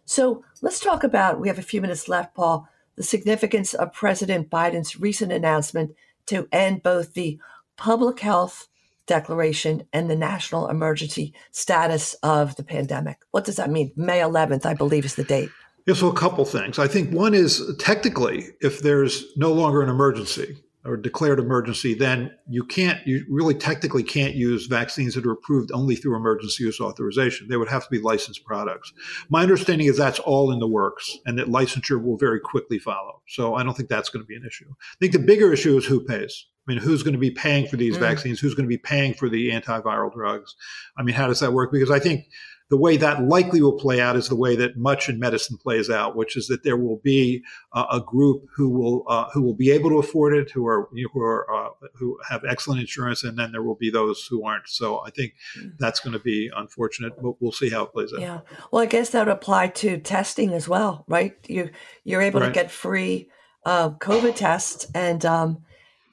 So let's talk about. We have a few minutes left, Paul. The significance of President Biden's recent announcement to end both the public health declaration and the national emergency status of the pandemic. What does that mean? May 11th, I believe, is the date. Yeah, so a couple things. I think one is technically, if there's no longer an emergency or declared emergency, then you can't, you really technically can't use vaccines that are approved only through emergency use authorization. They would have to be licensed products. My understanding is that's all in the works and that licensure will very quickly follow. So I don't think that's going to be an issue. I think the bigger issue is who pays. I mean, who's going to be paying for these mm. vaccines? Who's going to be paying for the antiviral drugs? I mean, how does that work? Because I think the way that likely will play out is the way that much in medicine plays out, which is that there will be uh, a group who will uh, who will be able to afford it, who are who are uh, who have excellent insurance, and then there will be those who aren't. So I think that's going to be unfortunate, but we'll see how it plays out. Yeah. Well, I guess that would apply to testing as well, right? You you're able right. to get free uh, COVID tests, and um,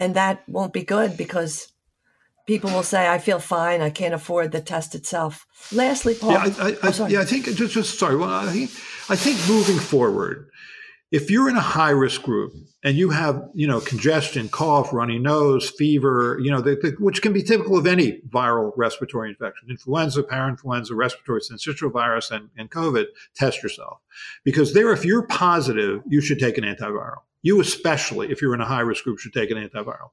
and that won't be good because people will say, "I feel fine. I can't afford the test itself." Lastly, Paul. Yeah, I, I, oh, yeah, I think just, just sorry. Well, I think I think moving forward, if you're in a high risk group and you have you know congestion, cough, runny nose, fever, you know, the, the, which can be typical of any viral respiratory infection, influenza, parainfluenza, respiratory syncytial virus, and, and COVID, test yourself because there, if you're positive, you should take an antiviral. You especially, if you're in a high risk group, should take an antiviral.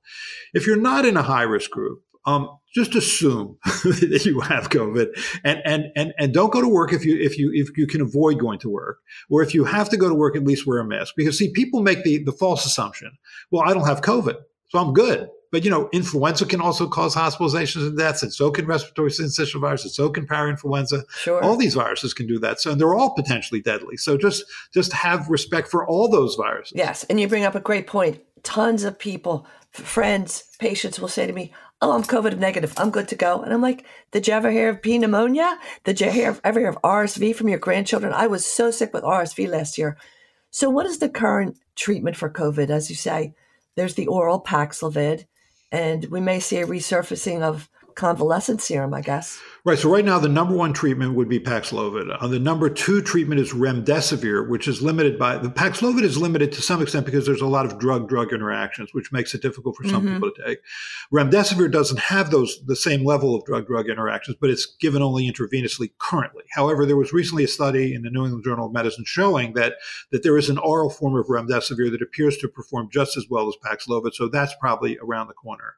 If you're not in a high risk group, um, just assume that you have COVID and, and, and, and don't go to work if you, if you, if you can avoid going to work, or if you have to go to work, at least wear a mask. Because see, people make the, the false assumption, well, I don't have COVID, so I'm good. But you know, influenza can also cause hospitalizations and deaths, and so can respiratory syncytial virus, and so can parainfluenza. Sure. All these viruses can do that. So and they're all potentially deadly. So just just have respect for all those viruses. Yes. And you bring up a great point. Tons of people, friends, patients will say to me, oh, I'm COVID negative. I'm good to go. And I'm like, did you ever hear of P pneumonia? Did you hear, ever hear of RSV from your grandchildren? I was so sick with RSV last year. So, what is the current treatment for COVID? As you say, there's the oral Paxlovid, and we may see a resurfacing of convalescent serum, I guess. Right. So right now, the number one treatment would be Paxlovid. Uh, the number two treatment is remdesivir, which is limited by the Paxlovid is limited to some extent because there's a lot of drug-drug interactions, which makes it difficult for some mm-hmm. people to take. Remdesivir doesn't have those the same level of drug-drug interactions, but it's given only intravenously currently. However, there was recently a study in the New England Journal of Medicine showing that that there is an oral form of remdesivir that appears to perform just as well as Paxlovid. So that's probably around the corner.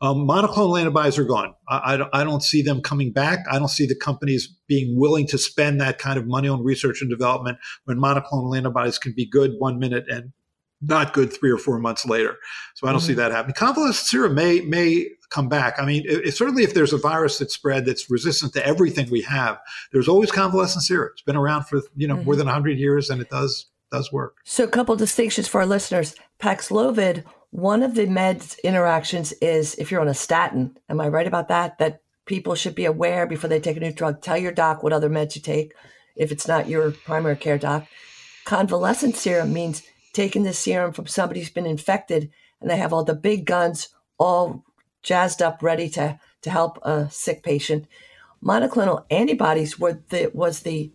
Um, monoclonal antibodies are gone. I, I, I don't see them coming back back. I don't see the companies being willing to spend that kind of money on research and development when monoclonal antibodies can be good one minute and not good three or four months later. So I don't mm-hmm. see that happening. Convalescent serum may may come back. I mean, it, it, certainly if there's a virus that's spread that's resistant to everything we have, there's always convalescent serum. It's been around for you know mm-hmm. more than 100 years, and it does does work. So a couple distinctions for our listeners: Paxlovid. One of the meds interactions is if you're on a statin. Am I right about that? That people should be aware before they take a new drug. Tell your doc what other meds you take if it's not your primary care doc. Convalescent serum means taking the serum from somebody who's been infected and they have all the big guns all jazzed up, ready to, to help a sick patient. Monoclonal antibodies were the, was the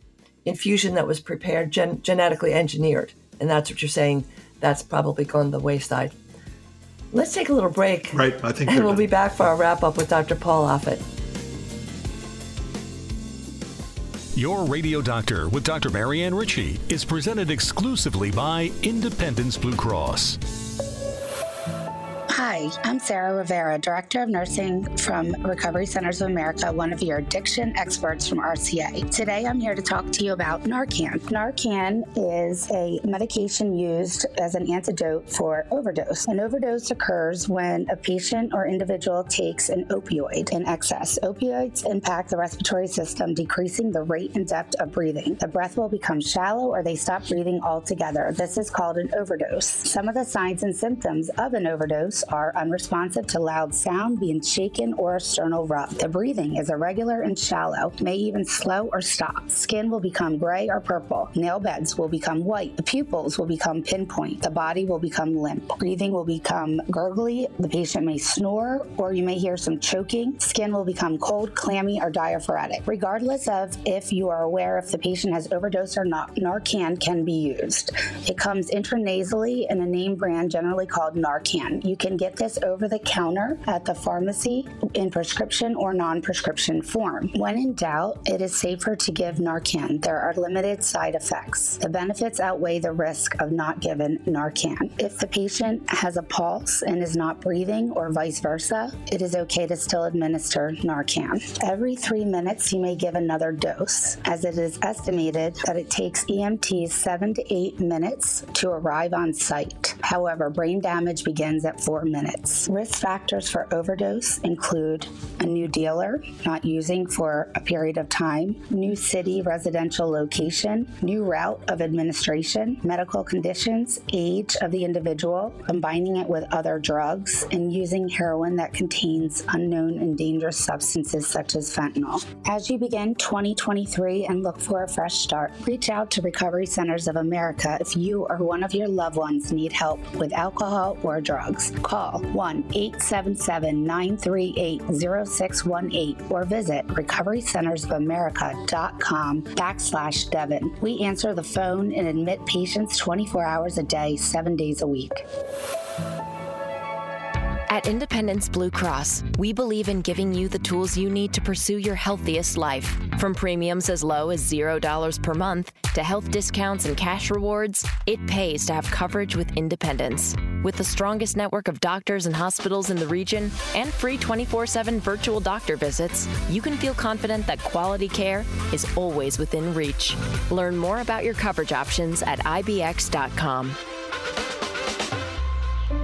infusion that was prepared, gen, genetically engineered. And that's what you're saying. That's probably gone the wayside. Let's take a little break. Right, I think. And we'll be back for our wrap up with Dr. Paul Offit. Your Radio Doctor with Dr. Marianne Ritchie is presented exclusively by Independence Blue Cross. Hi, I'm Sarah Rivera, Director of Nursing from Recovery Centers of America, one of your addiction experts from RCA. Today I'm here to talk to you about Narcan. Narcan is a medication used as an antidote for overdose. An overdose occurs when a patient or individual takes an opioid in excess. Opioids impact the respiratory system, decreasing the rate and depth of breathing. The breath will become shallow or they stop breathing altogether. This is called an overdose. Some of the signs and symptoms of an overdose are unresponsive to loud sound, being shaken, or a sternal rub. The breathing is irregular and shallow, may even slow or stop. Skin will become gray or purple. Nail beds will become white. The pupils will become pinpoint. The body will become limp. Breathing will become gurgly. The patient may snore, or you may hear some choking. Skin will become cold, clammy, or diaphoretic. Regardless of if you are aware if the patient has overdosed or not, Narcan can be used. It comes intranasally in a name brand generally called Narcan. You can get this over the counter at the pharmacy in prescription or non prescription form. When in doubt, it is safer to give Narcan. There are limited side effects. The benefits outweigh the risk of not giving Narcan. If the patient has a pulse and is not breathing, or vice versa, it is okay to still administer Narcan. Every three minutes, you may give another dose, as it is estimated that it takes EMTs seven to eight minutes to arrive on site. However, brain damage begins at four minutes. Risk factors for overdose include a new dealer not using for a period of time, new city residential location, new route of administration, medical conditions, age of the individual, combining it with other drugs, and using heroin that contains unknown and dangerous substances such as fentanyl. As you begin 2023 and look for a fresh start, reach out to Recovery Centers of America if you or one of your loved ones need help with alcohol or drugs. Call 1 877 938 0618 or visit recoverycentersofamerica.com backslash Devon. We answer the phone and admit patients 24 hours a day, seven days a week. At Independence Blue Cross, we believe in giving you the tools you need to pursue your healthiest life. From premiums as low as $0 per month to health discounts and cash rewards, it pays to have coverage with Independence. With the strongest network of doctors and hospitals in the region and free 24 7 virtual doctor visits, you can feel confident that quality care is always within reach. Learn more about your coverage options at IBX.com.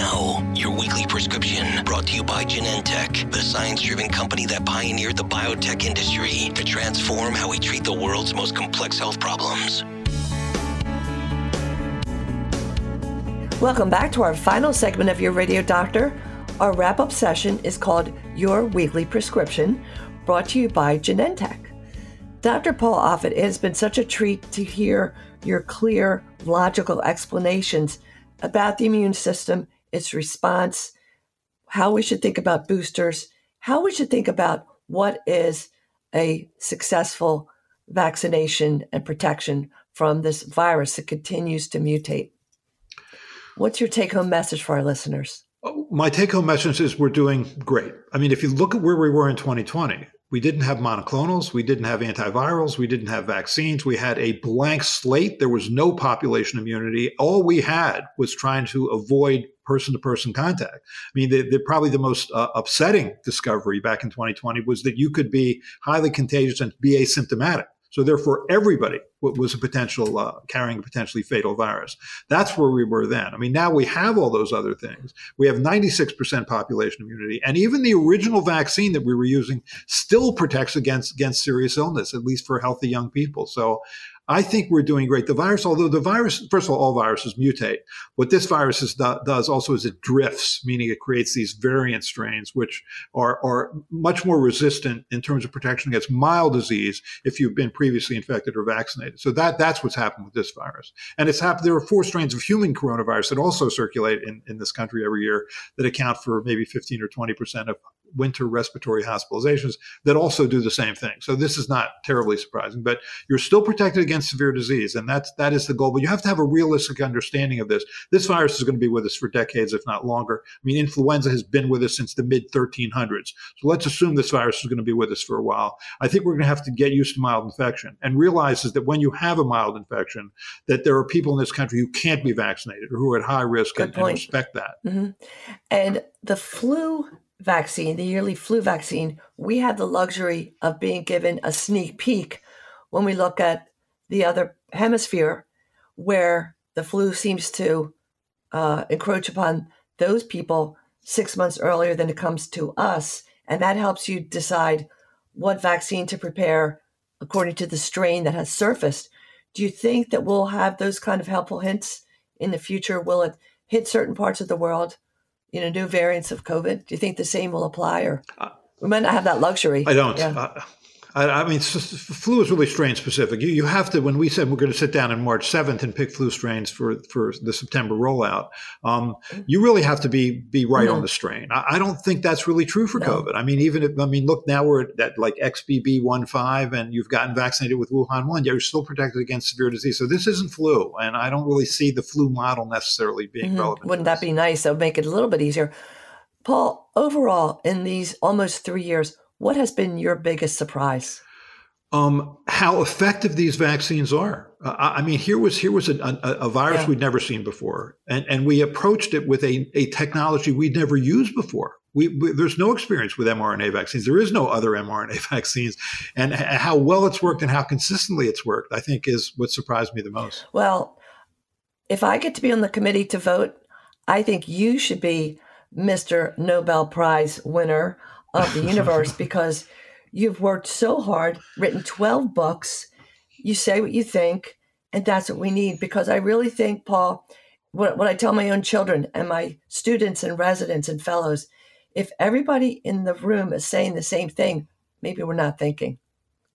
Now, your weekly prescription brought to you by Genentech, the science driven company that pioneered the biotech industry to transform how we treat the world's most complex health problems. Welcome back to our final segment of Your Radio Doctor. Our wrap up session is called Your Weekly Prescription, brought to you by Genentech. Dr. Paul Offit, it has been such a treat to hear your clear, logical explanations about the immune system, its response, how we should think about boosters, how we should think about what is a successful vaccination and protection from this virus that continues to mutate. What's your take home message for our listeners? Oh, my take home message is we're doing great. I mean, if you look at where we were in 2020, we didn't have monoclonals, we didn't have antivirals, we didn't have vaccines, we had a blank slate. There was no population immunity. All we had was trying to avoid person to person contact. I mean, the, the, probably the most uh, upsetting discovery back in 2020 was that you could be highly contagious and be asymptomatic. So therefore, everybody was a potential uh, carrying a potentially fatal virus. That's where we were then. I mean, now we have all those other things. We have 96% population immunity, and even the original vaccine that we were using still protects against against serious illness, at least for healthy young people. So. I think we're doing great. The virus, although the virus, first of all, all viruses mutate. What this virus is, does also is it drifts, meaning it creates these variant strains, which are, are much more resistant in terms of protection against mild disease if you've been previously infected or vaccinated. So that that's what's happened with this virus. And it's happened. There are four strains of human coronavirus that also circulate in, in this country every year that account for maybe 15 or 20 percent of winter respiratory hospitalizations that also do the same thing. So this is not terribly surprising, but you're still protected against severe disease, and that's that is the goal. But you have to have a realistic understanding of this. This virus is going to be with us for decades, if not longer. I mean, influenza has been with us since the mid 1300s. So let's assume this virus is going to be with us for a while. I think we're going to have to get used to mild infection and realize is that when you have a mild infection, that there are people in this country who can't be vaccinated or who are at high risk, and, and, respect that. Mm-hmm. And the flu vaccine, the yearly flu vaccine, we have the luxury of being given a sneak peek when we look at the other hemisphere where the flu seems to uh, encroach upon those people six months earlier than it comes to us. And that helps you decide what vaccine to prepare according to the strain that has surfaced. Do you think that we'll have those kind of helpful hints in the future? Will it hit certain parts of the world you know, new variants of COVID? Do you think the same will apply, or uh, we might not have that luxury? I don't. Yeah. Uh, I, I, mean, flu is really strain specific. You, you have to, when we said we're going to sit down on March 7th and pick flu strains for, for the September rollout, um, you really have to be be right mm-hmm. on the strain. I, I, don't think that's really true for no. COVID. I mean, even if, I mean, look, now we're at, like XBB.1.5 and you've gotten vaccinated with Wuhan 1, you're still protected against severe disease. So this isn't flu. And I don't really see the flu model necessarily being mm-hmm. relevant. Wouldn't that be nice? That would make it a little bit easier. Paul, overall, in these almost three years, what has been your biggest surprise? Um, how effective these vaccines are. Uh, I mean, here was here was a, a, a virus yeah. we'd never seen before, and and we approached it with a, a technology we'd never used before. We, we, there's no experience with mRNA vaccines. There is no other mRNA vaccines, and how well it's worked and how consistently it's worked, I think, is what surprised me the most. Well, if I get to be on the committee to vote, I think you should be Mr. Nobel Prize winner of the universe because you've worked so hard, written 12 books, you say what you think, and that's what we need. Because I really think, Paul, what, what I tell my own children and my students and residents and fellows, if everybody in the room is saying the same thing, maybe we're not thinking.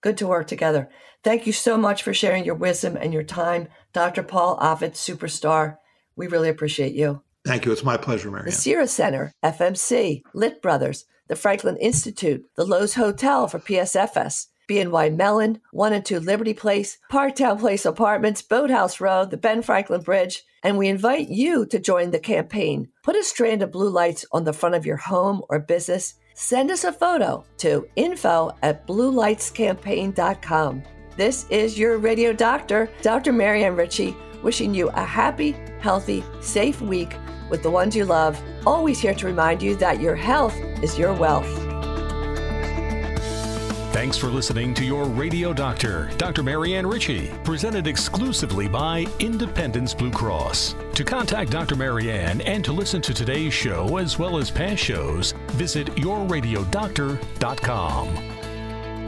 Good to work together. Thank you so much for sharing your wisdom and your time, Dr. Paul Offit, superstar. We really appreciate you. Thank you. It's my pleasure, Mary. The Cira Center, FMC, Lit Brothers, the Franklin Institute, the Lowe's Hotel for PSFS, BNY Mellon, 1 and 2 Liberty Place, Park Towne Place Apartments, Boathouse Road, the Ben Franklin Bridge, and we invite you to join the campaign. Put a strand of blue lights on the front of your home or business. Send us a photo to info at bluelightscampaign.com. This is your radio doctor, Dr. Marianne Ritchie, wishing you a happy, healthy, safe week with the ones you love, always here to remind you that your health is your wealth. Thanks for listening to your radio doctor, Dr. Marianne Ritchie, presented exclusively by Independence Blue Cross. To contact Dr. Marianne and to listen to today's show as well as past shows, visit yourradiodoctor.com.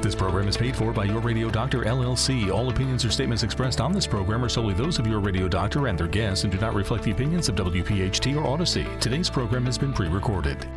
This program is paid for by Your Radio Doctor LLC. All opinions or statements expressed on this program are solely those of Your Radio Doctor and their guests and do not reflect the opinions of WPHT or Audacy. Today's program has been pre recorded.